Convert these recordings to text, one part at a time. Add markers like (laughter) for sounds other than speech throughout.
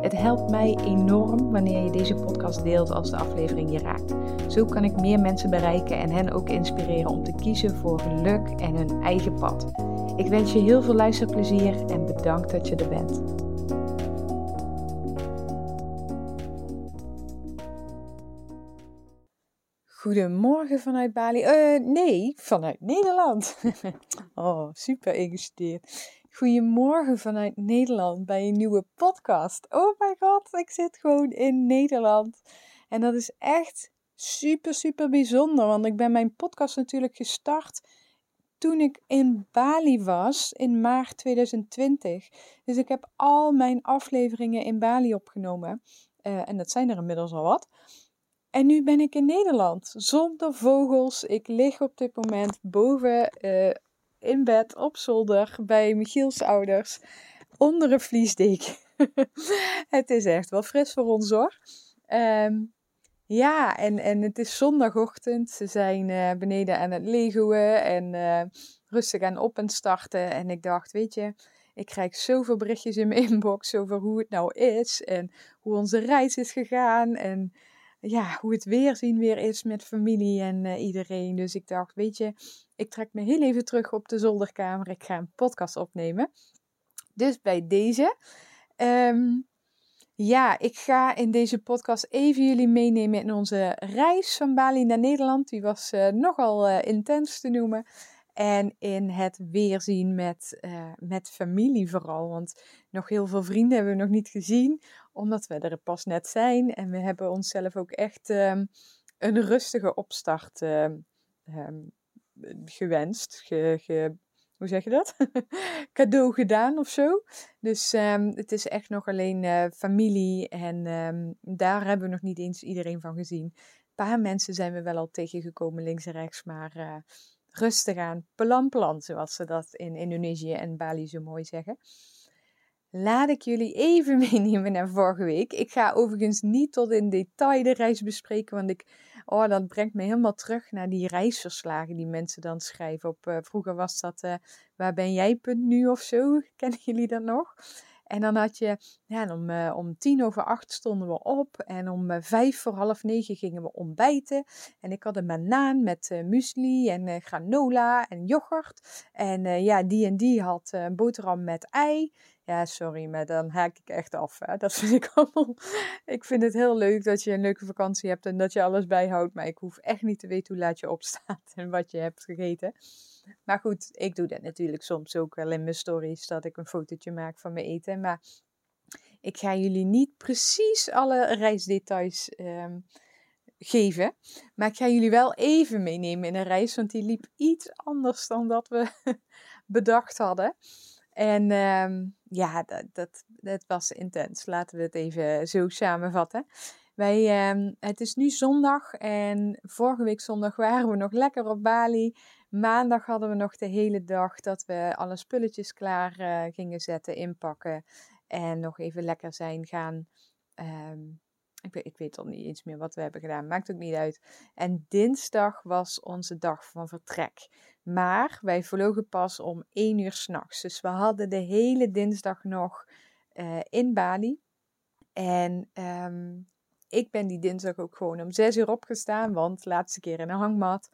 Het helpt mij enorm wanneer je deze podcast deelt als de aflevering je raakt. Zo kan ik meer mensen bereiken en hen ook inspireren om te kiezen voor geluk en hun eigen pad. Ik wens je heel veel luisterplezier en bedankt dat je er bent. Goedemorgen vanuit Bali. Uh, nee, vanuit Nederland. (laughs) oh, super ingestudeerd. Goedemorgen vanuit Nederland bij een nieuwe podcast. Oh my god, ik zit gewoon in Nederland. En dat is echt super, super bijzonder. Want ik ben mijn podcast natuurlijk gestart toen ik in Bali was in maart 2020. Dus ik heb al mijn afleveringen in Bali opgenomen. Uh, en dat zijn er inmiddels al wat. En nu ben ik in Nederland, zonder vogels. Ik lig op dit moment boven uh, in bed op zolder bij Michiels ouders onder een vliesdeken. (laughs) het is echt wel fris voor ons hoor. Ehm, ja, en, en het is zondagochtend. Ze zijn uh, beneden aan het legoen en uh, rustig aan op en starten. En ik dacht, weet je, ik krijg zoveel berichtjes in mijn (laughs) inbox over hoe het nou is. En hoe onze reis is gegaan. En ja, hoe het weerzien weer is met familie en uh, iedereen. Dus ik dacht, weet je, ik trek me heel even terug op de zolderkamer. Ik ga een podcast opnemen. Dus bij deze. Um, ja, ik ga in deze podcast even jullie meenemen in onze reis van Bali naar Nederland. Die was uh, nogal uh, intens te noemen. En in het weerzien met, uh, met familie vooral. Want nog heel veel vrienden hebben we nog niet gezien. Omdat we er pas net zijn. En we hebben onszelf ook echt um, een rustige opstart um, gewenst. Ge, hoe zeg je dat? (laughs) Cadeau gedaan of zo. Dus het is echt nog alleen uh, familie. En daar hebben we nog niet eens iedereen van gezien. Een paar mensen zijn we wel al tegengekomen links en rechts. Maar uh, rustig aan. Plan plan, zoals ze dat in Indonesië en Bali zo mooi zeggen. Laat ik jullie even (laughs) meenemen naar vorige week. Ik ga overigens niet tot in detail de reis bespreken, want ik Oh, dat brengt me helemaal terug naar die reisverslagen die mensen dan schrijven. Op, uh, vroeger was dat uh, waar ben jij punt nu of zo. (laughs) Kennen jullie dat nog? En dan had je, ja, om, uh, om tien over acht stonden we op. En om vijf voor half negen gingen we ontbijten. En ik had een banaan met uh, muesli en granola en yoghurt. En ja, die en die had een boterham met ei. Ja, sorry, maar dan haak ik echt af. Hè? Dat vind ik (laughs) allemaal. Ik vind het heel leuk dat je een leuke vakantie hebt en dat je alles bijhoudt. Maar ik hoef echt niet te weten hoe laat je opstaat (laughs) en wat je hebt gegeten. Maar goed, ik doe dat natuurlijk soms ook wel in mijn stories. Dat ik een fotootje maak van mijn eten. Maar ik ga jullie niet precies alle reisdetails um, geven. Maar ik ga jullie wel even meenemen in een reis. Want die liep iets anders dan dat we (laughs) bedacht hadden. En um, ja, dat, dat, was intens. Laten we het even zo samenvatten. Wij, um, het is nu zondag en vorige week zondag waren we nog lekker op Bali. Maandag hadden we nog de hele dag dat we alle spulletjes klaar uh, gingen zetten, inpakken. En nog even lekker zijn gaan. Um, ik, weet, ik weet al niet eens meer wat we hebben gedaan, maakt ook niet uit. En dinsdag was onze dag van vertrek. Maar wij vlogen pas om 1 uur s'nachts. Dus we hadden de hele dinsdag nog uh, in Bali. En um, ik ben die dinsdag ook gewoon om 6 uur opgestaan, want laatste keer in een hangmat.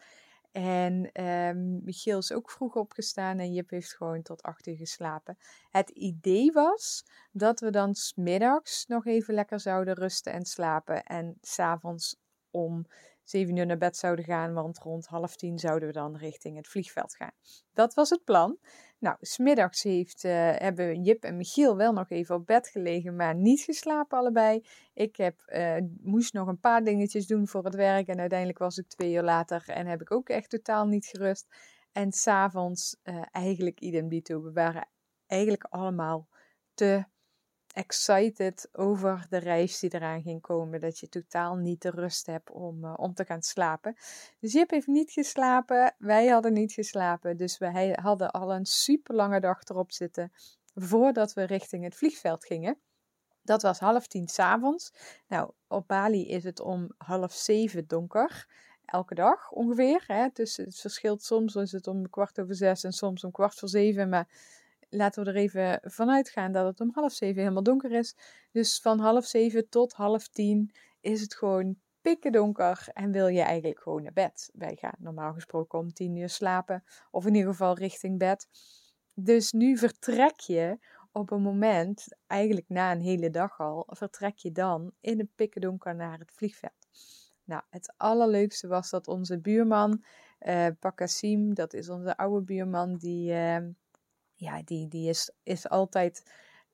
En um, Michiel is ook vroeg opgestaan en Jip heeft gewoon tot 8 uur geslapen. Het idee was dat we dan smiddags nog even lekker zouden rusten en slapen. En s'avonds om 7 uur naar bed zouden gaan, want rond half tien zouden we dan richting het vliegveld gaan. Dat was het plan. Nou, smiddags heeft, uh, hebben Jip en Michiel wel nog even op bed gelegen, maar niet geslapen allebei. Ik heb, uh, moest nog een paar dingetjes doen voor het werk en uiteindelijk was ik twee uur later en heb ik ook echt totaal niet gerust. En s'avonds uh, eigenlijk idem dito. We waren eigenlijk allemaal te excited over de reis die eraan ging komen. Dat je totaal niet de rust hebt om, uh, om te gaan slapen. Dus Jip heeft niet geslapen. Wij hadden niet geslapen. Dus we hadden al een super lange dag erop zitten. Voordat we richting het vliegveld gingen. Dat was half tien s'avonds. Nou, op Bali is het om half zeven donker. Elke dag ongeveer. Hè? Dus het verschilt soms is het om kwart over zes en soms om kwart voor zeven. Maar laten we er even vanuit gaan dat het om half zeven helemaal donker is. Dus van half zeven tot half tien is het gewoon pikken donker en wil je eigenlijk gewoon naar bed. Wij gaan normaal gesproken om tien uur slapen of in ieder geval richting bed. Dus nu vertrek je op een moment, eigenlijk na een hele dag al, vertrek je dan in het pikken donker naar het vliegveld. Nou, het allerleukste was dat onze buurman, uh, Pakasim, dat is onze oude buurman, die, uh, ja, die, die is, is altijd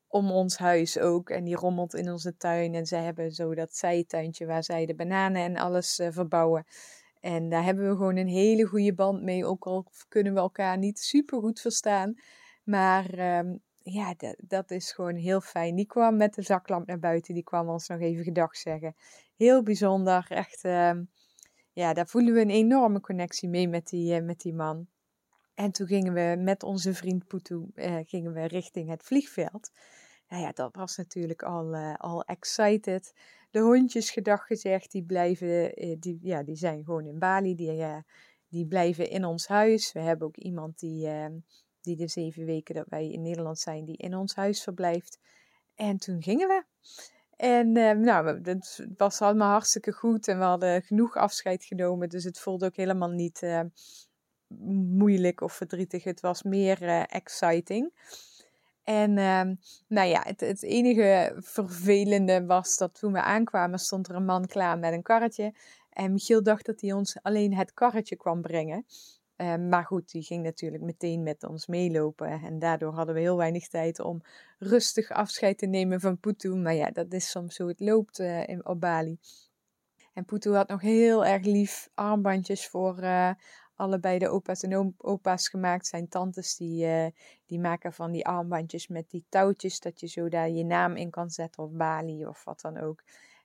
om ons huis ook. En die rommelt in onze tuin. En zij hebben zo dat zijtuintje waar zij de bananen en alles uh, verbouwen. En daar hebben we gewoon een hele goede band mee. Ook al kunnen we elkaar niet super goed verstaan. Maar um, ja, dat, is gewoon heel fijn. Die kwam met de zaklamp naar buiten. Die kwam ons nog even gedag zeggen. Heel bijzonder. Echt, um, ja, daar voelen we een enorme connectie mee met die, uh, met die man. En toen gingen we met onze vriend Putu uh, gingen we richting het vliegveld. Nou ja, dat was natuurlijk al, uh, al excited. De hondjes gedag gezegd, die blijven, die, ja, die zijn gewoon in Bali. Die, die blijven in ons huis. We hebben ook iemand die die de zeven weken dat wij in Nederland zijn, die in ons huis verblijft. En toen gingen we. En uh, nou, het was allemaal hartstikke goed en we hadden genoeg afscheid genomen. Dus het voelde ook helemaal niet uh, moeilijk of verdrietig. Het was meer uh, exciting. En ehm, nou ja, het, het, enige vervelende was dat toen we aankwamen, stond er een man klaar met een karretje. En Michiel dacht dat hij ons alleen het karretje kwam brengen. Ehm, maar goed, die ging natuurlijk meteen met ons meelopen. En daardoor hadden we heel weinig tijd om rustig afscheid te nemen van Putu. Maar ja, dat is soms hoe het loopt uh, in, op Bali. En Putu had nog heel erg lief armbandjes voor uh, allebei de opa's en opa's gemaakt. Zijn tantes die, uh, die maken van die armbandjes met die touwtjes. Dat je zo daar je naam in kan zetten of Bali of wat dan ook.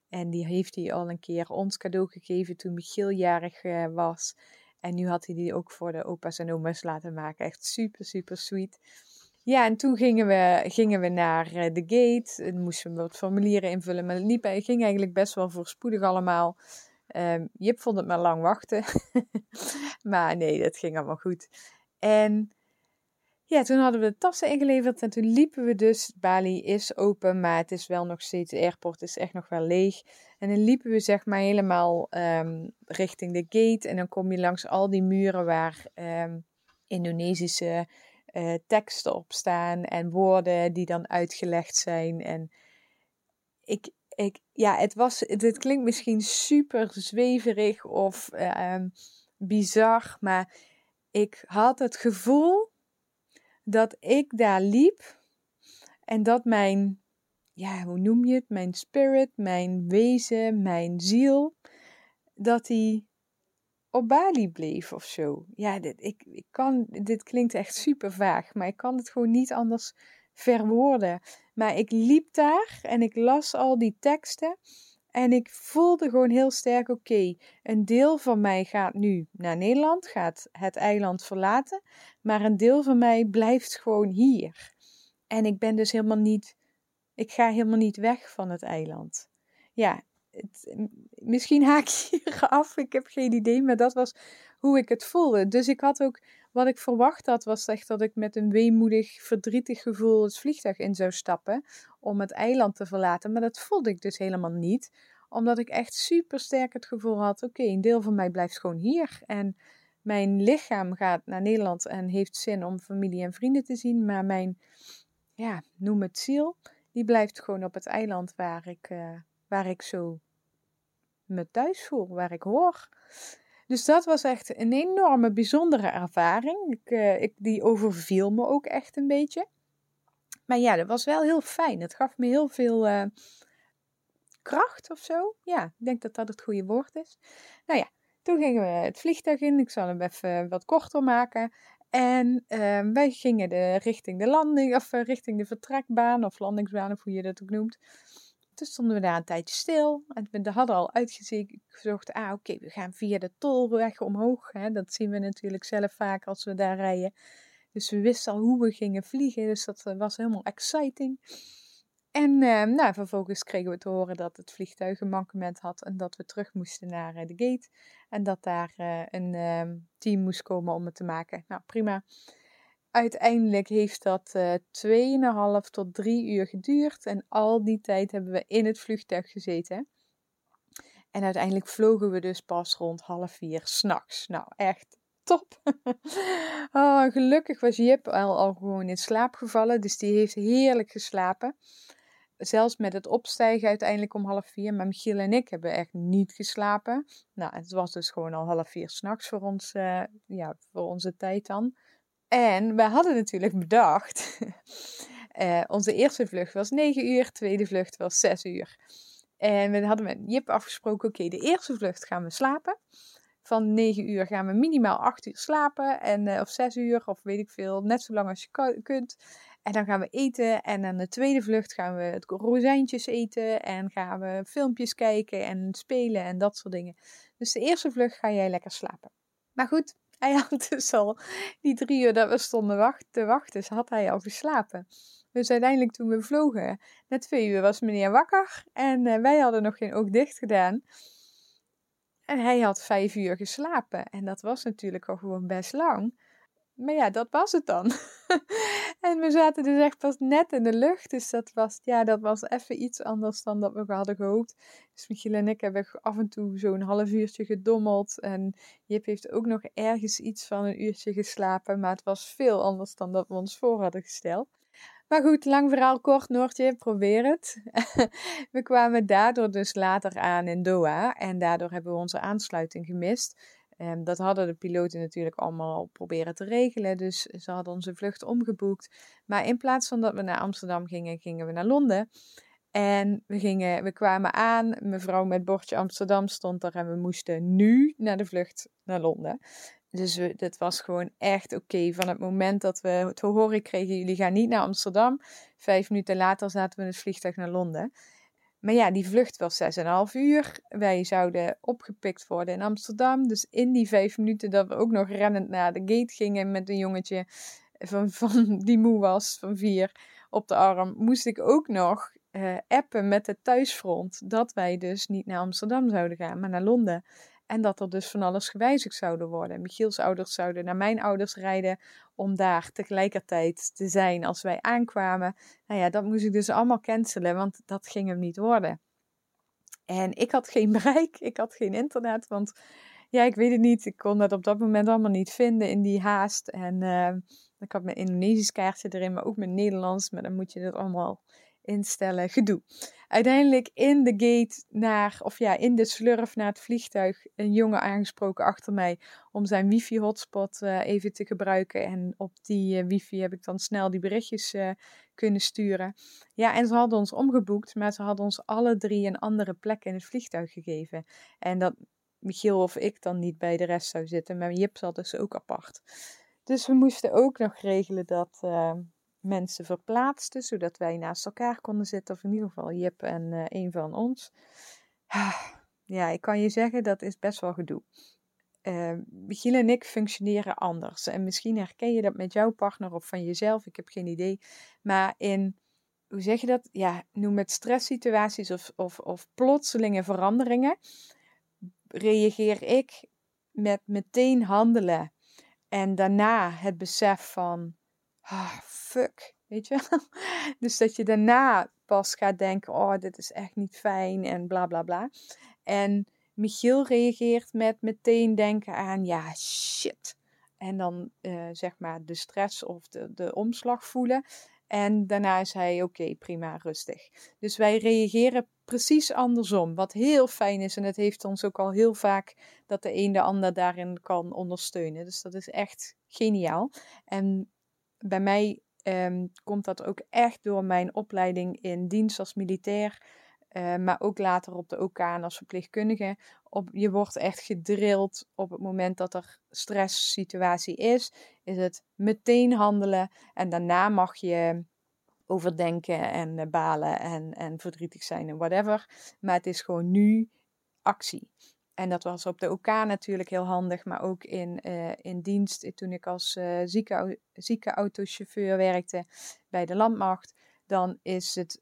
En die heeft hij al een keer ons cadeau gegeven toen Michiel jarig was. En nu had hij die ook voor de opa's en oma's laten maken. Echt super, super sweet. Ja, en toen gingen we, gingen we naar eh, de gate. En moesten we wat formulieren invullen. Maar het ging eigenlijk best wel voorspoedig allemaal. Um, Jip vond het maar lang wachten. (laughs) maar nee, dat ging allemaal goed. En ja, toen hadden we de tassen ingeleverd en toen liepen we dus. Bali is open, maar het is wel nog steeds, de airport is echt nog wel leeg. En dan liepen we zeg maar helemaal um, richting de gate. En dan kom je langs al die muren waar um, Indonesische uh, teksten op staan en woorden die dan uitgelegd zijn. En ik, ik ja, het was, het, klinkt misschien super zweverig of um, bizar, maar ik had het gevoel dat ik daar liep en dat mijn, ja, hoe noem je het? Mijn spirit, mijn wezen, mijn ziel, dat die op Bali bleef of zo. Ja, dit, ik, ik kan, dit klinkt echt super vaag, maar ik kan het gewoon niet anders verwoorden. Maar ik liep daar en ik las al die teksten. En ik voelde gewoon heel sterk: oké, een deel van mij gaat nu naar Nederland, gaat het eiland verlaten. Maar een deel van mij blijft gewoon hier. En ik ben dus helemaal niet. Ik ga helemaal niet weg van het eiland. Ja, het, misschien haak je hier (laughs) af. Ik heb geen idee, maar dat was hoe ik het voelde. Dus ik had ook. Wat ik verwacht had, was echt dat ik met een weemoedig, verdrietig gevoel het vliegtuig in zou stappen om het eiland te verlaten. Maar dat voelde ik dus helemaal niet, omdat ik echt super sterk het gevoel had: oké, een deel van mij blijft gewoon hier. En mijn lichaam gaat naar Nederland en heeft zin om familie en vrienden te zien, maar mijn, ja, noem het ziel, die blijft gewoon op het eiland waar ik, uh, waar ik zo me thuis voel, waar ik hoor. Dus dat was echt een enorme, bijzondere ervaring. Ik, uh, ik, die overviel me ook echt een beetje. Maar ja, dat was wel heel fijn. Het gaf me heel veel uh, kracht of zo. Ja, ik denk dat dat het goede woord is. Nou ja, toen gingen we het vliegtuig in. Ik zal hem even wat korter maken. En ehm, wij gingen de, richting de landing, of eh, richting de vertrekbaan, of landingsbaan, of hoe je dat ook noemt. Toen stonden we daar een tijdje stil. En we hadden al uitgezocht, ah oké, we gaan via de tolweg omhoog. Hè. Dat zien we natuurlijk zelf vaak als we daar rijden. Dus we wisten al hoe we gingen vliegen, dus dat eh, was helemaal exciting. En uh, nou, vervolgens kregen we te horen dat het vliegtuig een mankement had en dat we terug moesten naar uh, de gate. En dat daar uh, een team moest komen om het te maken. Nou, prima. Uiteindelijk heeft dat uh, 2,5 tot 3 uur geduurd. En al die tijd hebben we in het vliegtuig gezeten. En uiteindelijk vlogen we dus pas rond half vier s'nachts. Nou, echt top. (laughs) oh, gelukkig was Jip al, gewoon in slaap gevallen. Dus die heeft heerlijk geslapen zelfs met het opstijgen uiteindelijk om half vier. Maar Michiel en ik hebben echt niet geslapen. Nou, het was dus gewoon al half vier s'nachts voor, uh, ja, voor onze tijd dan. En we hadden natuurlijk bedacht, uh, (laughs) onze eerste vlucht was 9 uur, tweede vlucht was 6 uur. En we hadden met Jip afgesproken, oké, de eerste vlucht gaan we slapen. Van 9 uur gaan we minimaal 8 uur slapen, en, uh, of 6 uur, of weet ik veel, net zo lang als je kunt. En dan gaan we eten. En aan de tweede vlucht gaan we het rozijntjes eten. En gaan we filmpjes kijken en spelen en dat soort dingen. Dus de eerste vlucht ga jij lekker slapen. Maar goed, hij had dus al die drie uur dat we stonden te wachten, dus had hij al geslapen. Dus uiteindelijk toen we vlogen, na twee uur was meneer wakker. En uh, wij hadden nog geen oog dicht gedaan. En hij had vijf uur geslapen. En dat was natuurlijk al gewoon best lang. Maar ja, dat was het dan. (laughs) en we zaten dus echt pas net in de lucht. Dus dat was, ja, dat was even iets anders dan dat we hadden gehoopt. Dus Michiel en ik hebben af en toe zo'n half uurtje gedommeld. En Jip heeft ook nog ergens iets van een uurtje geslapen. Maar het was veel anders dan dat we ons voor hadden gesteld. Maar goed, lang verhaal kort, Noortje, probeer het. (laughs) we kwamen daardoor dus later aan in Doha. En daardoor hebben we onze aansluiting gemist. Um, dat hadden de piloten natuurlijk allemaal proberen te regelen. Dus ze hadden onze vlucht omgeboekt. Maar in plaats van dat we naar Amsterdam gingen, gingen we naar Londen. En we, gingen, we kwamen aan, mevrouw met bordje Amsterdam stond er en we moesten nu naar de vlucht naar Londen. Dus dit was gewoon echt oké. Van het moment dat we te horen kregen, jullie gaan niet naar Amsterdam. Vijf minuten later zaten we in het vliegtuig naar Londen. Maar ja, die vlucht was 6,5 uur. Wij zouden opgepikt worden in Amsterdam. Dus in die vijf minuten dat we ook nog rennend naar de gate gingen met een jongetje van, van die moe was, van vier, op de arm, moest ik ook nog uh, appen met het thuisfront dat wij dus niet naar Amsterdam zouden gaan, maar naar Londen. En dat er dus van alles gewijzigd zouden worden. Michiels ouders zouden naar mijn ouders rijden om daar tegelijkertijd te zijn als wij aankwamen. Nou ja, dat moest ik dus allemaal cancelen, want dat ging hem niet worden. En ik had geen (laughs) bereik, ik had geen internet, want ja, ik weet het niet. Ik kon dat op dat moment allemaal niet vinden in die haast. En uh, ik had mijn Indonesisch kaartje erin, maar ook mijn Nederlands. Maar dan moet je dat allemaal instellen, gedoe. Uiteindelijk in de gate naar, of ja, in de slurf naar het vliegtuig, een jongen aangesproken achter mij om zijn wifi-hotspot uh, even te gebruiken. En op die uh, wifi heb ik dan snel die berichtjes uh, kunnen sturen. Ja, en ze hadden ons omgeboekt, maar ze hadden ons alle drie een andere plek in het vliegtuig gegeven. En dat Michiel of ik dan niet bij de rest zou zitten, maar Jip zat dus ook apart. Dus we moesten ook nog regelen dat mensen verplaatsten, zodat wij naast elkaar konden zitten. Of in ieder geval Jip en uh, een van ons. Ja, ik kan je zeggen, dat is best wel gedoe. Uh, Michiel en ik functioneren anders. En misschien herken je dat met jouw partner of van jezelf, ik heb geen idee. Maar in, hoe zeg je dat? Ja, noem het stresssituaties of, of, of plotselinge veranderingen. Reageer ik met meteen handelen. En daarna het besef van, ah, fuck, weet je (laughs) Dus dat je daarna pas gaat denken, oh, dit is echt niet fijn en bla bla bla. En Michiel reageert met meteen denken aan, ja, shit. En dan uh, zeg maar de stress of de, de omslag voelen. En daarna is hij oké, prima, rustig. Dus wij reageren precies andersom. Wat heel fijn is. En het heeft ons ook al heel vaak dat de een de ander daarin kan ondersteunen. Dus dat is echt geniaal. En bij mij um, komt dat ook echt door mijn opleiding in dienst als militair. Uh, maar ook later op de OK als verpleegkundige. Op, je wordt echt gedrild op het moment dat er stresssituatie is. Is het meteen handelen. En daarna mag je overdenken en uh, balen en, en verdrietig zijn en whatever. Maar het is gewoon nu actie. En dat was op de OK natuurlijk heel handig, maar ook in, uh, in dienst toen ik als uh, zieke, ziekenautochauffeur werkte bij de landmacht. Dan is het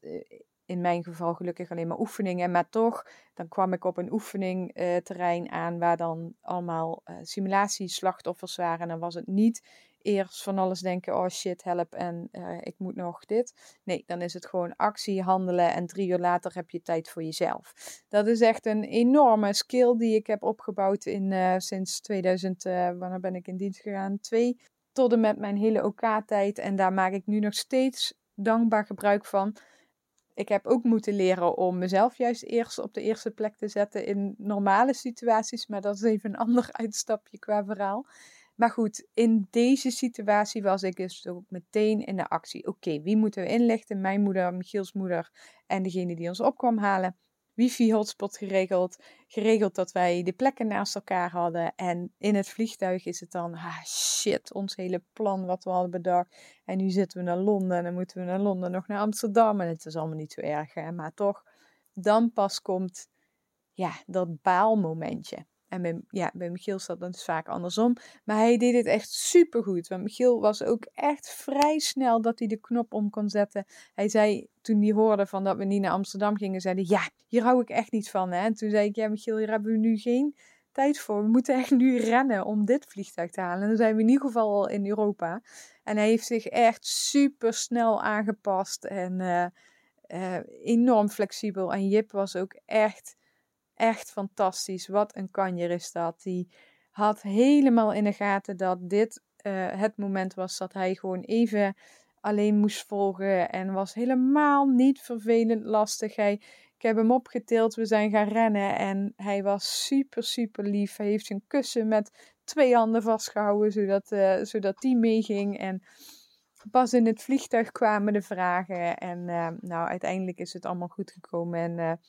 in mijn geval gelukkig alleen maar oefeningen. Maar toch, dan kwam ik op een oefeningterrein aan waar dan allemaal simulatieslachtoffers waren. En dan was het niet eerst van alles denken, oh shit, help en uh, ik moet nog dit. Nee, dan is het gewoon actie, handelen en drie uur later heb je tijd voor jezelf. Dat is echt een enorme skill die ik heb opgebouwd in, uh, sinds 2000, uh, eh, wanneer ben ik in dienst gegaan? Twee, tot en met mijn hele OK-tijd. en daar maak ik nu nog steeds dankbaar gebruik van. Ik heb ook moeten leren om mezelf juist eerst op de eerste plek te zetten in normale situaties, maar dat is even een (laughs) ander uitstapje qua verhaal. Maar goed, in deze situatie was ik dus ook meteen in de actie. Oké, wie moeten we inlichten? Mijn moeder, Michiels moeder en degene die ons op kwam halen. Wifi-hotspot geregeld. Geregeld dat wij de plekken naast elkaar hadden. En in het vliegtuig is het dan, ah shit, ons hele plan wat we hadden bedacht. En nu zitten we naar Londen en dan moeten we naar Londen nog naar Amsterdam. En het is allemaal niet zo erg, hè? maar toch. Dan pas komt, ja, dat baalmomentje. En bij, ja, bij Michiel zat dat dus vaak andersom. Maar hij deed het echt supergoed. Want Michiel was ook echt vrij snel dat hij de knop om kon zetten. Hij zei, toen hij hoorde van dat we niet naar Amsterdam gingen, zei hij, ja, hier hou ik echt niet van. Hè? En toen zei ik, ja Michiel, hier hebben we nu geen tijd voor. We moeten echt nu rennen om dit vliegtuig te halen. En dan zijn we in ieder geval al in Europa. En hij heeft zich echt super snel aangepast en uh, uh, enorm flexibel. En Jip was ook echt echt fantastisch. Wat een kanjer is dat. Die had helemaal in de gaten dat dit uh, het moment was dat hij gewoon even alleen moest volgen. En was helemaal niet vervelend lastig. Hij, ik heb hem opgetild, we zijn gaan rennen. En hij was super, super lief. Hij heeft zijn kussen met twee handen vastgehouden, zodat, uh, zodat die meeging. En pas in het vliegtuig kwamen de vragen. En uh, nou, uiteindelijk is het allemaal goed gekomen. En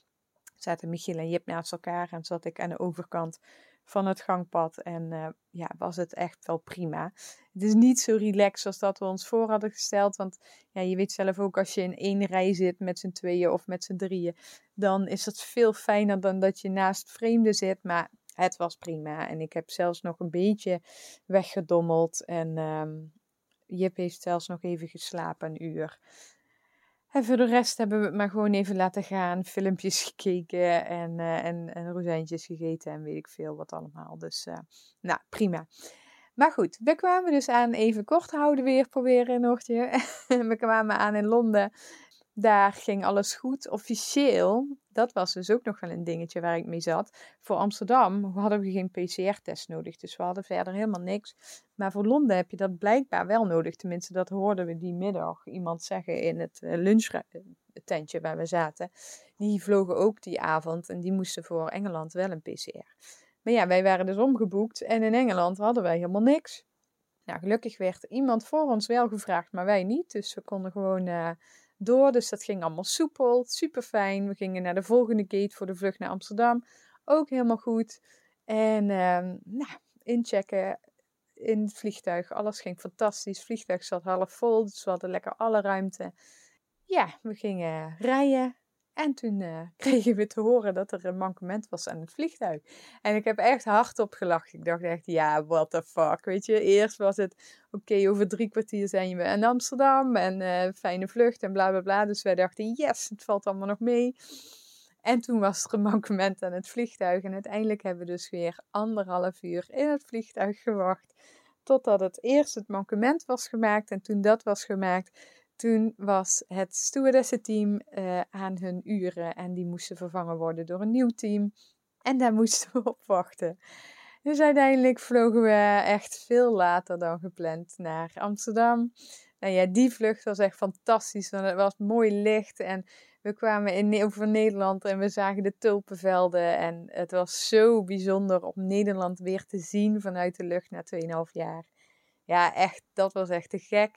zaten Michiel en Jip naast elkaar en zat ik aan de overkant van het gangpad. En uh, ja, was het echt wel prima. Het is niet zo relaxed als dat we ons voor hadden gesteld. Want ja, je weet zelf ook als je in één rij zit met z'n tweeën of met z'n drieën. Dan is dat veel fijner dan dat je naast vreemden zit. Maar het was prima. En ik heb zelfs nog een beetje weggedommeld. En um, Jip heeft zelfs nog even geslapen, een uur. En voor de rest hebben we het maar gewoon even laten gaan. Filmpjes gekeken en, uh, en, en rozijntjes gegeten en weet ik veel wat allemaal. Dus uh, nou, prima. Maar goed, we kwamen dus aan, even kort houden weer, proberen nog. (laughs) we kwamen aan in Londen daar ging alles goed. Officieel, dat was dus ook nog wel een dingetje waar ik mee zat. Voor Amsterdam hadden we geen PCR-test nodig, dus we hadden verder helemaal niks. Maar voor Londen heb je dat blijkbaar wel nodig. Tenminste, dat hoorden we die middag iemand zeggen in het eh, lunchtentje waar we zaten. Die vlogen ook die avond en die moesten voor Engeland wel een PCR. Maar ja, wij waren dus omgeboekt en in Engeland hadden wij helemaal niks. Nou, gelukkig werd iemand voor ons wel gevraagd, maar wij niet. Dus we konden gewoon... Uh, door. Dus dat ging allemaal soepel, super fijn. We gingen naar de volgende gate voor de vlucht naar Amsterdam. Ook helemaal goed. En uh, nou, inchecken in het vliegtuig. Alles ging fantastisch. Het vliegtuig zat half vol, dus we hadden lekker alle ruimte. Ja, we gingen rijden. En toen (laughs) uh, kregen we te horen dat er een mankement was aan het vliegtuig. En ik heb echt hardop gelachen. Ik dacht echt, ja, what the fuck. Weet je, eerst was het, oké, over drie kwartier zijn we in Amsterdam. En uh, fijne vlucht en bla bla bla. Dus wij dachten, yes, het valt allemaal nog mee. En toen was er een mankement aan het vliegtuig. En uiteindelijk hebben we dus weer anderhalf uur in het vliegtuig gewacht. Totdat het eerst het mankement was gemaakt. En toen dat was gemaakt, toen was het stewardessenteam uh, aan hun uren en die moesten vervangen worden door een nieuw team. En daar moesten we op wachten. Dus uiteindelijk vlogen we echt veel later dan gepland naar Amsterdam. Nou ja, die vlucht was echt fantastisch, want het was mooi licht en we kwamen in, over Nederland en we zagen de tulpenvelden. En het was zo bijzonder om Nederland weer te zien vanuit de lucht na 2,5 jaar. Ja, echt, dat was echt te gek.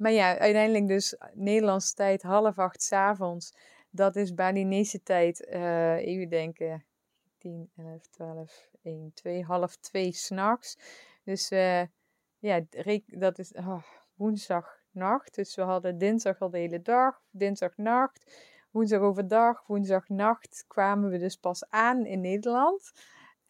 Maar ja, uiteindelijk dus Nederlandse tijd half acht s avonds Dat is Balinese tijd, uh, even denken, 10, 11, 12, 1, 2, half 2 s'nachts. Dus uh, ja, dat is oh, woensdagnacht. Dus we hadden dinsdag al de hele dag, dinsdagnacht, woensdag overdag, woensdagnacht kwamen we dus pas aan in Nederland.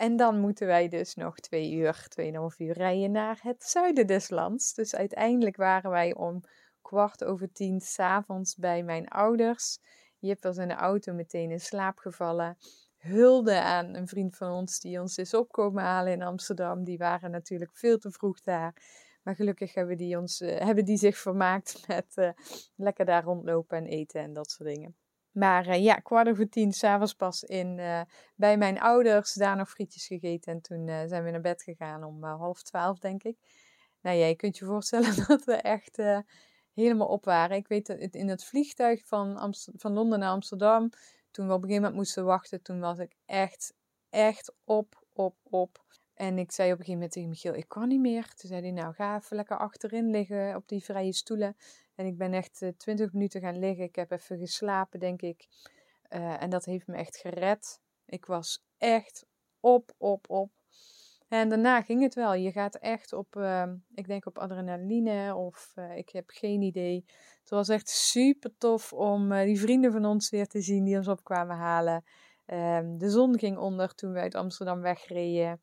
En dan moeten wij dus nog twee uur, tweeënhalf uur rijden naar het zuiden des lands. Dus uiteindelijk waren wij om kwart over tien s'avonds bij mijn ouders. Jip was in de auto meteen in slaap gevallen. Hulde aan een vriend van ons die ons is opkomen halen in Amsterdam. Die waren natuurlijk veel te vroeg daar. Maar gelukkig hebben die, ons, uh, hebben die zich vermaakt (laughs) met uh, lekker daar rondlopen en eten en dat soort dingen. Maar uh, ja, kwart over tien, s'avonds pas in, bij mijn ouders. Daar nog frietjes gegeten. En toen zijn we naar bed gegaan om half twaalf, denk ik. Nou ja, je kunt je voorstellen (laughs) dat we echt helemaal op waren. Ik weet dat in het vliegtuig van, van Londen naar Amsterdam, toen we op een gegeven moment moesten wachten, toen was ik echt, echt op, op, op. En ik zei op een gegeven moment tegen Michiel, ik kan niet meer. Toen zei hij, nou ga even lekker achterin liggen op die vrije stoelen. En ik ben echt eh, 20 minuten gaan liggen. Ik heb even geslapen, denk ik. Uh, en dat heeft me echt gered. Ik was echt op, op, op. En daarna ging het wel. Je gaat echt op, uh, ik denk op adrenaline of uh, ik heb geen idee. Het was echt super tof om die vrienden van ons weer te zien die ons op kwamen halen. Um, de zon ging onder toen we uit Amsterdam wegreden.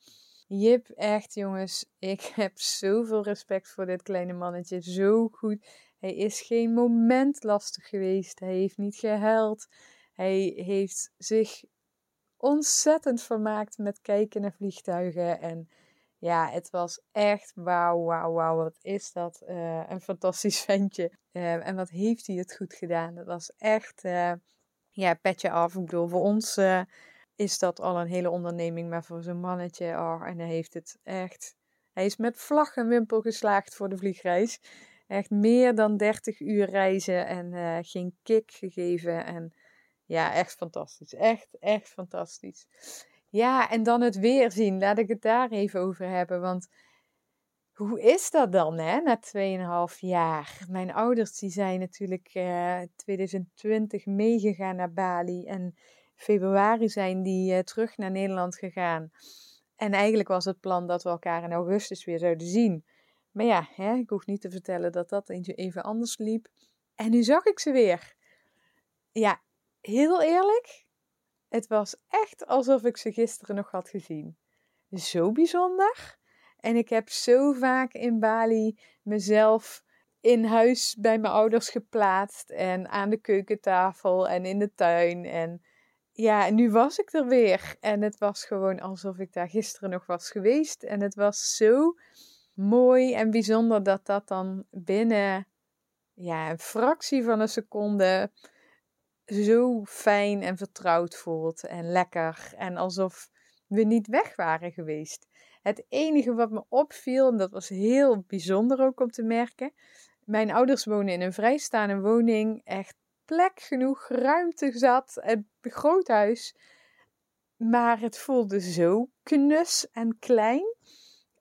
Jip, echt jongens, ik (laughs) heb zoveel respect voor dit kleine mannetje. Zo goed. Hij is geen moment lastig geweest. Hij heeft niet gehuild. Hij heeft zich ontzettend vermaakt met kijken naar vliegtuigen. En ja, het was echt wauw, wauw, wauw. Wat is dat uh, een fantastisch ventje. Uh, en wat heeft hij het goed gedaan. Dat was echt, uh, ja, petje af. Ik bedoel, voor ons is dat al een hele onderneming. Maar voor zo'n mannetje, oh, en hij heeft het echt... Hij is met vlag en wimpel geslaagd voor de vliegreis. Echt meer dan 30 uur reizen en geen kick gegeven. En ja, echt fantastisch. Echt, echt fantastisch. Ja, en dan het weer zien. Laat ik het daar even over hebben. Want hoe is dat dan, hè, na 2,5 jaar? Mijn ouders die zijn natuurlijk uh, eh, 2020 meegegaan naar Bali. En februari zijn die uh, terug naar Nederland gegaan. En eigenlijk was het plan dat we elkaar in augustus weer zouden zien. Maar ja, hè, ik hoef niet te vertellen dat dat even anders liep. En nu zag ik ze weer. Ja, heel eerlijk, het was echt alsof ik ze gisteren nog had gezien. Zo bijzonder. En ik heb zo vaak in Bali mezelf in huis bij mijn ouders geplaatst. En aan de keukentafel en in de tuin. En ja, nu was ik er weer. En het was gewoon alsof ik daar gisteren nog was geweest. En het was zo mooi en bijzonder dat dat dan binnen ja, een fractie van een seconde zo fijn en vertrouwd voelt en lekker en alsof we niet weg waren geweest. Het enige wat me opviel, en dat was heel bijzonder ook om te merken, mijn ouders wonen in een vrijstaande woning, echt plek genoeg, ruimte zat, een groot huis, maar het voelde zo knus en klein.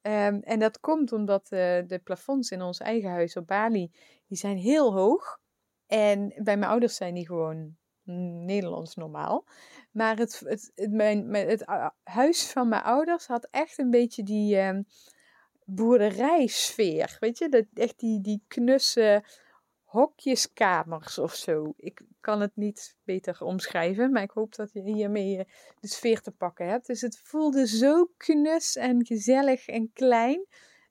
Um, en dat komt omdat uh, de plafonds in ons eigen huis op Bali, die zijn heel hoog. En bij mijn ouders zijn die gewoon Nederlands normaal. Maar het, het, het, mijn, het huis van mijn ouders had echt een beetje die uh, boerderijsfeer. Weet je, dat, echt die, die knusse hokjeskamers of zo. Ik kan het niet beter omschrijven, maar ik hoop dat je hiermee uh, de sfeer te pakken hebt. Dus het voelde zo knus en gezellig en klein.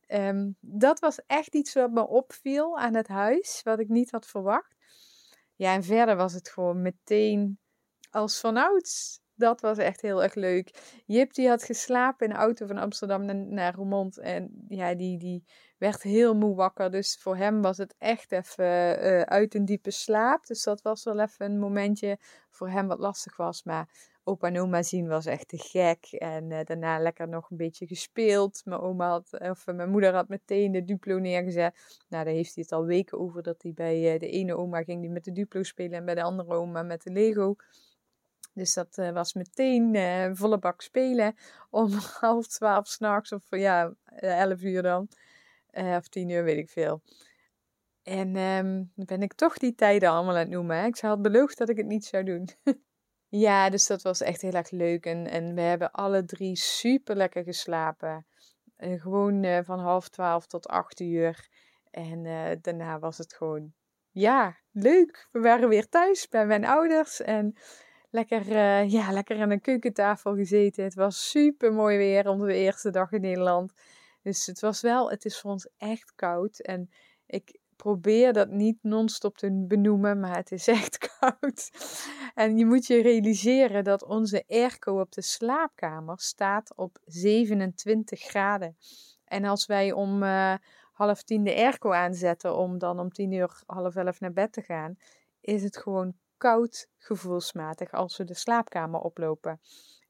Um, dat was echt iets wat me opviel aan het huis, wat ik niet had verwacht. Ja, en verder was het gewoon meteen als vanouds. Dat was echt heel erg leuk. Jip die had geslapen in de auto van Amsterdam naar, naar Roermond. En ja, die, die werd heel moe wakker. Dus voor hem was het echt even uh, uit een diepe slaap. Dus dat was wel even een momentje voor hem wat lastig was. Maar opa en oma zien was echt te gek. En uh, daarna lekker nog een beetje gespeeld. Mijn, oma had, of, mijn moeder had meteen de Duplo neergezet. Nou, daar heeft hij het al weken over dat hij bij uh, de ene oma ging die met de Duplo spelen. En bij de andere oma met de Lego. Dus dat uh, was meteen volle bak spelen. Om (laughs) half twaalf s'nachts of ja, elf uur dan. Of tien uur, weet ik veel. En um, ben ik toch die tijden allemaal aan het noemen. Hè? Ik had beloofd dat ik het niet zou doen. (laughs) ja, dus dat was echt heel erg leuk. En, en we hebben alle drie super lekker geslapen. Uh, gewoon uh, van half twaalf tot acht uur. En uh, daarna was het gewoon, ja, leuk. We waren weer thuis bij mijn ouders. En lekker, ja, lekker aan een keukentafel gezeten. Het was super mooi weer onze eerste dag in Nederland. Dus het was wel, het is voor ons echt koud. En ik probeer dat niet non-stop te benoemen, maar het is (laughs) echt koud. En je moet je realiseren dat onze airco op de slaapkamer staat op 27 graden. En als wij om uh, half tien de airco aanzetten om dan om tien uur, half elf naar bed te gaan, is het gewoon koud gevoelsmatig als we de slaapkamer oplopen.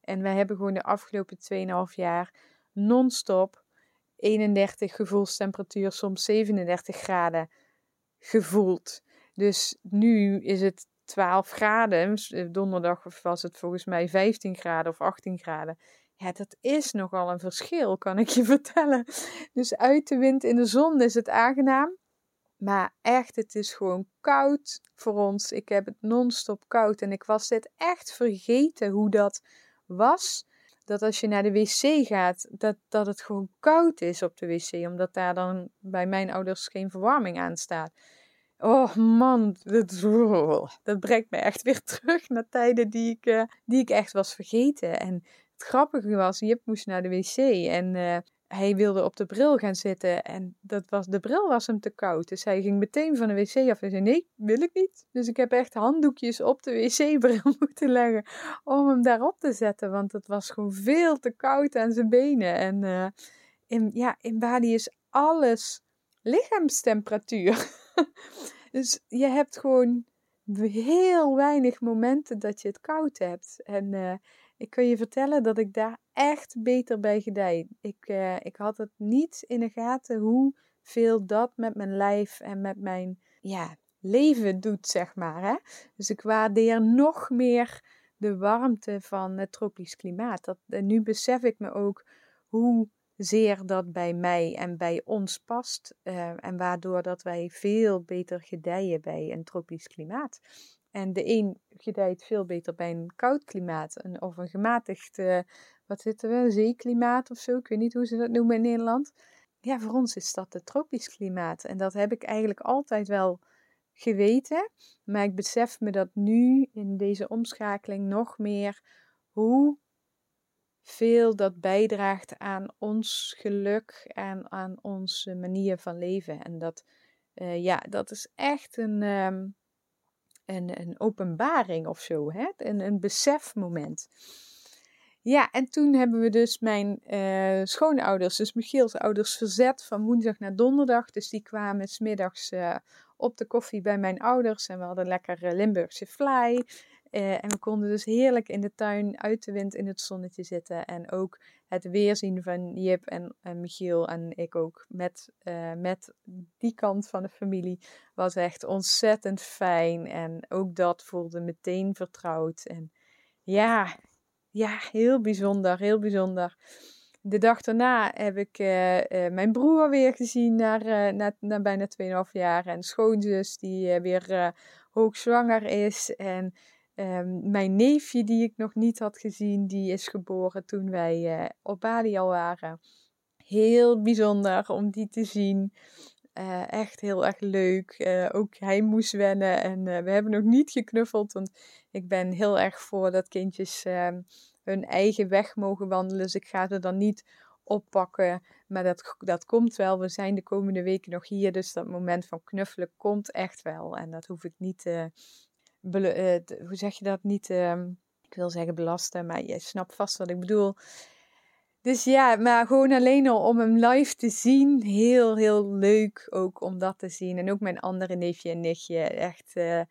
En wij hebben gewoon de afgelopen 2,5 jaar non-stop 31 gevoelstemperatuur, soms 37 graden gevoeld. Dus nu is het 12 graden. Eh, donderdag was het volgens mij 15 graden of 18 graden. Ja, dat is nogal een verschil, kan ik je (laughs) vertellen. Dus uit de wind in de zon is het aangenaam. Maar echt, het is gewoon koud voor ons. Ik heb het non-stop koud. En ik was dit echt vergeten hoe dat was dat als je naar de wc gaat, dat, dat het gewoon koud is op de wc. Omdat daar dan bij mijn ouders geen verwarming aan staat. Oh man, dat, (laughs) dat brengt me echt weer terug naar tijden die ik, uh, die ik echt was vergeten. En het grappige was, Jip moest naar de wc en uh, hij wilde op de bril gaan zitten en dat was, de bril was hem te koud. Dus hij ging meteen van de wc af en zei: Nee, wil ik niet. Dus ik heb echt handdoekjes op de wc-bril (laughs) moeten leggen om hem daarop te zetten, want het was gewoon veel te koud aan zijn benen. En uh, in, ja, in Bali is alles lichaamstemperatuur. (laughs) dus je hebt gewoon heel weinig momenten dat je het koud hebt. En uh, ik kan je vertellen dat ik daar echt beter bij gedij. Ik, uh, ik had het niet in de gaten hoeveel dat met mijn lijf en met mijn ja, leven doet, zeg maar. Hè? Dus ik waardeer nog meer de warmte van het tropisch klimaat. Dat, en nu besef ik me ook hoe zeer dat bij mij en bij ons past. Uh, en waardoor dat wij veel beter gedijen bij een tropisch klimaat. En de een gedijt veel beter bij een koud klimaat of een gematigd, uh, wat zitten we, zeeklimaat of zo. Ik weet niet hoe ze dat noemen in Nederland. Ja, voor ons is dat het tropisch klimaat. En dat heb ik eigenlijk altijd wel geweten. Maar ik besef me dat nu in deze omschakeling nog meer hoe veel dat bijdraagt aan ons geluk en aan onze manier van leven. En dat, uh, ja, dat is echt een, um, een, een openbaring of zo, hè? Een, een besefmoment. Ja, en toen hebben we dus mijn uh, schoonouders, dus Michiels ouders, verzet van woensdag naar donderdag. Dus die kwamen smiddags uh, op de koffie bij mijn ouders en we hadden lekker Limburgse fly. Uh, en we konden dus heerlijk in de tuin uit de wind in het zonnetje zitten. En ook het weerzien van Jip en, Michiel en ik ook met, uh, met die kant van de familie was echt ontzettend fijn. En ook dat voelde meteen vertrouwd. En ja, ja, heel bijzonder, heel bijzonder. De dag daarna heb ik uh, mijn broer weer gezien na, uh, na, na bijna 2,5 jaar. En schoonzus die weer hoogzwanger is. En Um, mijn neefje, die ik nog niet had gezien, die is geboren toen wij uh, op Bali al waren. Heel bijzonder om die te zien. Uh, echt heel erg leuk. Uh, ook hij moest wennen en we hebben nog niet geknuffeld. Want ik ben heel erg voor dat kindjes ehm, hun eigen weg mogen wandelen. Dus ik ga ze dan niet oppakken. Maar dat, dat komt wel. We zijn de komende weken nog hier. Dus dat moment van knuffelen komt echt wel. En dat hoef ik niet uh, hoe zeg je dat, niet, uh, ik wil zeggen belasten, maar je snapt vast wat ik bedoel. Dus ja, maar gewoon alleen al om hem live te zien, heel, heel leuk ook om dat te zien. En ook mijn andere neefje en nichtje, echt, uh,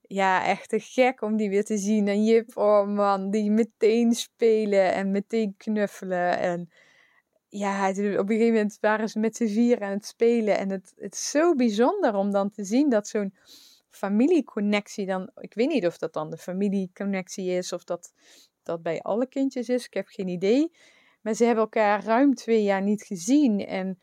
ja, echt te gek om die weer te zien. En Jip, oh man, die meteen spelen en meteen knuffelen. En ja, op een gegeven moment waren ze met z'n vier aan het spelen. En het, het is zo bijzonder om dan te zien dat zo'n familieconnectie dan. Ik weet niet of dat dan de familieconnectie is of dat dat bij alle kindjes is. Ik heb geen idee. Maar ze hebben elkaar ruim twee jaar niet gezien. En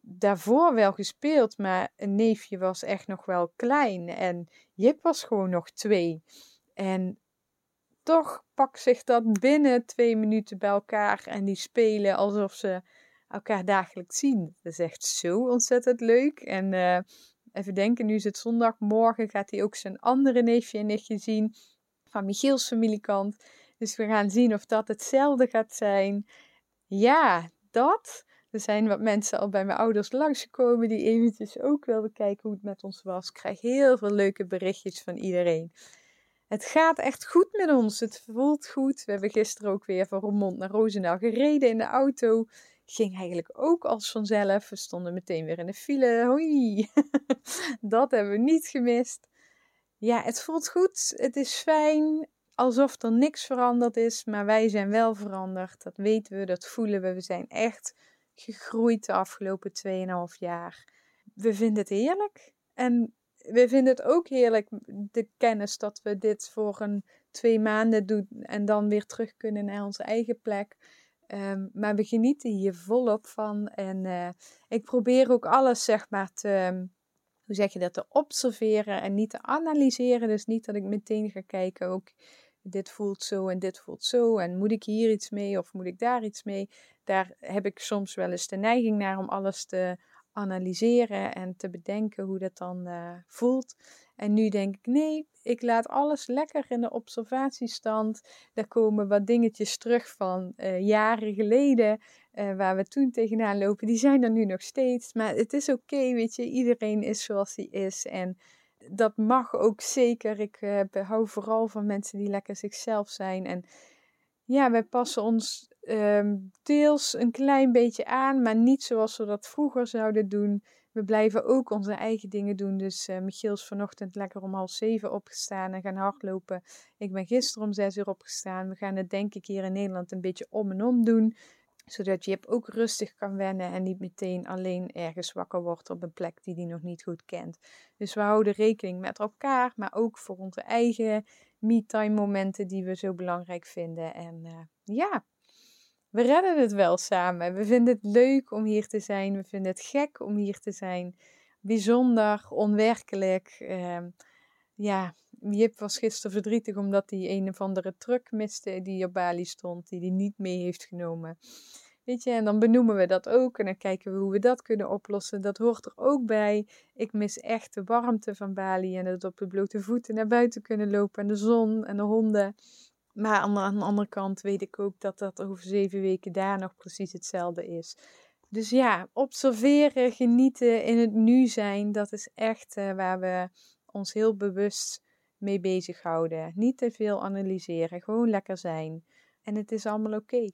daarvoor wel gespeeld, maar een neefje was echt nog wel klein en Jip was gewoon nog twee. En toch pakt zich dat binnen twee minuten bij elkaar en die spelen alsof ze elkaar dagelijks zien. Dat is echt zo ontzettend leuk. En uh, even denken, nu is het zondagmorgen, gaat hij ook zijn andere neefje en nichtje zien van Michiels familiekant. Dus we gaan zien of dat hetzelfde gaat zijn. Ja, dat. Er zijn wat mensen al bij mijn ouders langsgekomen die eventjes ook wilden kijken hoe het met ons was. Ik krijg heel veel leuke berichtjes van iedereen. Het gaat echt goed met ons. Het voelt goed. We hebben gisteren ook weer van Roermond naar Roosendaal gereden in de auto. Ging eigenlijk ook als vanzelf. We stonden meteen weer in de file. Hoi! (laughs) Dat hebben we niet gemist. Ja, het voelt goed. Het is fijn. Alsof er niks veranderd is. Maar wij zijn wel veranderd. Dat weten we, dat voelen we. We zijn echt gegroeid de afgelopen 2,5 jaar. We vinden het heerlijk. En we vinden het ook heerlijk, de kennis dat we dit voor een twee maanden doen en dan weer terug kunnen naar onze eigen plek. Ehm, maar we genieten hier volop van. En uh, ik probeer ook alles, zeg maar, te, hoe zeg je dat, te observeren en niet te analyseren. Dus niet dat ik meteen ga kijken, ook dit voelt zo en dit voelt zo. En moet ik hier iets mee of moet ik daar iets mee? Daar heb ik soms wel eens de neiging naar om alles te analyseren en te bedenken hoe dat dan uh, voelt. En nu denk ik, nee, ik laat alles lekker in de observatiestand. Daar komen wat dingetjes terug van uh, jaren geleden, uh, waar we toen tegenaan lopen. Die zijn er nu nog steeds. Maar het is oké, weet je, iedereen is zoals hij is. En dat mag ook zeker. Ik hou vooral van mensen die lekker zichzelf zijn. En ja, wij passen ons um, deels een klein beetje aan, maar niet zoals we dat vroeger zouden doen. We blijven ook onze eigen dingen doen. Dus uh, Michiel is vanochtend lekker om half zeven opgestaan en gaan hardlopen. Ik ben gisteren om zes uur opgestaan. We gaan het denk ik hier in Nederland een beetje om en om doen. Zodat Jip ook rustig kan wennen en niet meteen alleen ergens wakker wordt op een plek die hij nog niet goed kent. Dus we houden rekening met elkaar, maar ook voor onze eigen me-time momenten die we zo belangrijk vinden. En uh, ja, we redden het wel samen. We vinden het leuk om hier te zijn. We vinden het gek om hier te zijn. Bijzonder, onwerkelijk. Uh, ja, Jip was gisteren verdrietig omdat hij een of andere truck miste die op Bali stond, die hij niet mee heeft genomen. Weet je, en dan benoemen we dat ook en dan kijken we hoe we dat kunnen oplossen. Dat hoort er ook bij. Ik mis echt de warmte van Bali en het op de blote voeten naar buiten kunnen lopen en de zon en de honden. Maar aan de, andere kant weet ik ook dat dat over zeven weken daar nog precies hetzelfde is. Dus ja, observeren, genieten, in het nu zijn, dat is echt uh, waar we ons heel bewust mee bezighouden. Niet te veel analyseren, gewoon lekker zijn. En het is allemaal oké.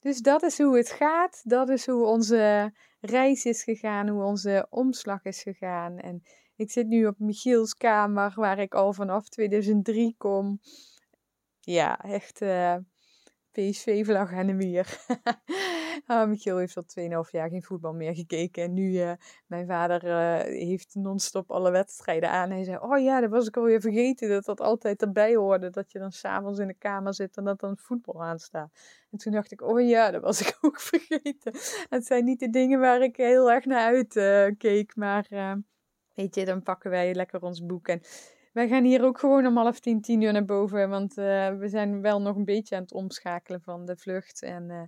Dus dat is hoe het gaat. Dat is hoe onze reis is gegaan, hoe onze omslag is gegaan. En ik zit nu op Michiels kamer, waar ik al vanaf 2003 kom ja, echt uh, eh, PSV-vlag aan de muur. (laughs) oh, Michiel heeft al 2,5 jaar geen voetbal meer gekeken. En nu, uh, mijn vader uh, heeft non-stop alle wedstrijden aan. Hij zei, oh ja, dat was ik alweer vergeten. Dat dat altijd erbij hoorde. Dat je dan s'avonds in de kamer zit en dat dan voetbal aanstaat. En toen dacht ik, oh ja, dat was ik (laughs) ook vergeten. Het zijn niet de dingen waar ik heel erg naar uit keek. Maar weet je, dan pakken wij lekker ons boek. En wij gaan hier ook gewoon om half tien, tien uur naar boven. Want uh, we zijn wel nog een beetje aan het omschakelen van de vlucht. En, uh,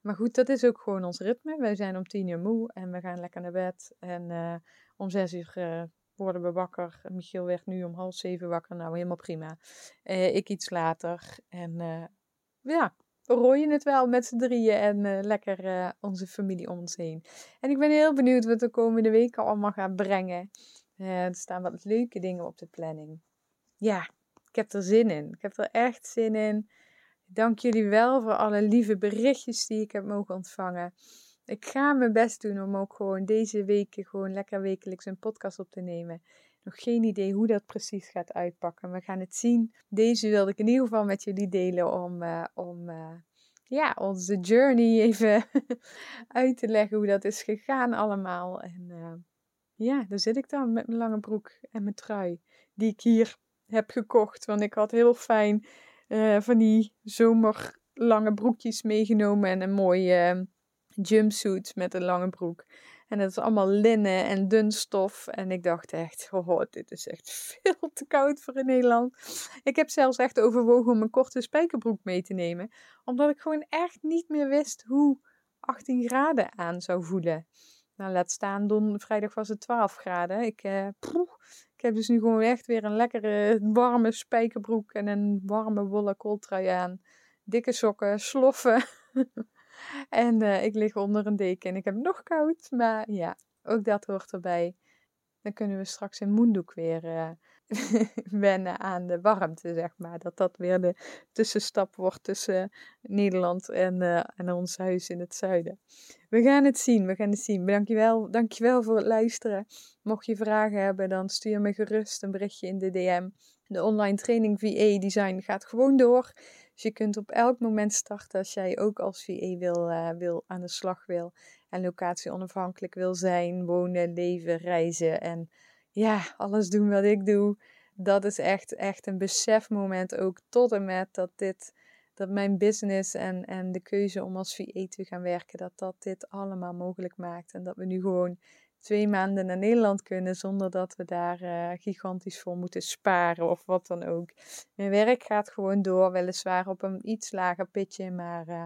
maar goed, dat is ook gewoon ons ritme. Wij zijn om tien uur moe en we gaan lekker naar bed. En uh, om zes uur worden we wakker. Michiel werd nu om half zeven wakker. Nou, helemaal prima. ik iets later. En ja, we rooien het wel met z'n drieën en lekker onze familie om ons heen. En ik ben heel benieuwd wat de komende weken allemaal gaat brengen. Er staan wat leuke dingen op de planning. Ja, ik heb er zin in. Ik heb er echt zin in. Dank jullie wel voor alle lieve berichtjes die ik heb mogen ontvangen. Ik ga mijn best doen om ook gewoon deze weken gewoon lekker wekelijks een podcast op te nemen. Nog geen idee hoe dat precies gaat uitpakken. We gaan het zien. Deze wilde ik in ieder geval met jullie delen om, uh, om uh, ja, onze journey even (laughs) uit te leggen hoe dat is gegaan allemaal. En uh, ja, daar zit ik dan met mijn lange broek en mijn trui. Die ik hier heb gekocht. Want ik had heel fijn uh, van die zomerlange broekjes meegenomen. En een mooie uh, jumpsuit met een lange broek. En het is allemaal linnen en dun stof. En ik dacht echt, oh, dit is echt (laughs) veel te koud voor in Nederland. Ik heb zelfs echt overwogen om een korte spijkerbroek mee te nemen. Omdat ik gewoon echt niet meer wist hoe 18 graden aan zou voelen. Nou, laat staan, don, vrijdag was het 12 graden. Ik, eh, ik heb dus nu gewoon echt weer een lekkere warme spijkerbroek en een warme wollen kooltrui aan. Dikke sokken, sloffen. (laughs) en uh, ik lig onder een deken en ik heb nog koud. Maar ja, ook dat hoort erbij. Dan kunnen we straks in Moendoek weer uh, (laughs) wennen aan de warmte, zeg maar. Dat dat weer de tussenstap wordt tussen Nederland en, uh, en ons huis in het zuiden. We gaan het zien, we gaan het zien. Dankjewel, dankjewel voor het luisteren. Mocht je vragen hebben, dan stuur me gerust een berichtje in de DM. De online training VA Design gaat gewoon door. Dus je kunt op elk moment starten als jij ook als VA wil, uh, wil aan de slag wil. En locatie onafhankelijk wil zijn, wonen, leven, reizen en ja, alles doen wat ik doe. Dat is echt, echt een besefmoment ook tot en met dat dit, dat mijn business en, en de keuze om als VA te gaan werken, dat dat dit allemaal mogelijk maakt. En dat we nu gewoon twee maanden naar Nederland kunnen zonder dat we daar uh, gigantisch voor moeten sparen of wat dan ook. Mijn werk gaat gewoon door, weliswaar op een iets lager pitje, maar uh,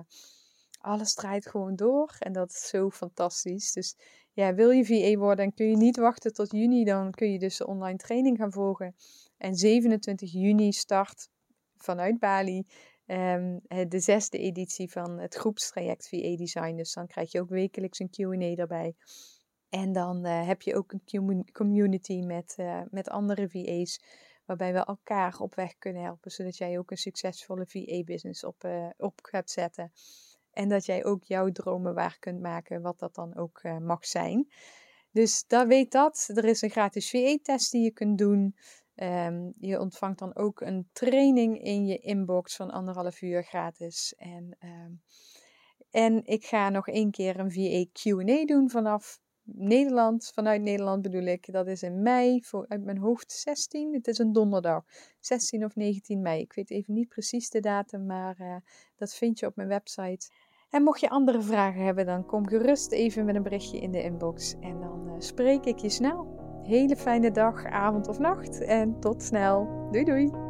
alles draait gewoon door en dat is zo fantastisch. Dus ja, wil je VA worden en kun je niet wachten tot juni, dan kun je dus de online training gaan volgen. En 27 juni start vanuit Bali um, de zesde editie van het groepstraject VA Design. Dus dan krijg je ook wekelijks een Q&A daarbij. En dan uh, heb je ook een community met, uh, met andere VA's, waarbij we elkaar op weg kunnen helpen, zodat jij ook een succesvolle VA-business op, uh, op gaat zetten. En dat jij ook jouw dromen waar kunt maken, wat dat dan ook mag zijn. Dus daar weet dat. Er is een gratis VA-test die je kunt doen. Um, je ontvangt dan ook een training in je inbox van anderhalf uur gratis. En, um, en ik ga nog één keer een VA QA doen vanaf Nederland, vanuit Nederland bedoel ik. Dat is in mei, voor, uit mijn hoofd 16. Het is een donderdag, 16 of 19 mei. Ik weet even niet precies de datum, maar uh, dat vind je op mijn website. En mocht je andere vragen hebben, dan kom gerust even met een berichtje in de inbox. En dan uh, spreek ik je snel. Hele fijne dag, avond of nacht. En tot snel. Doei doei.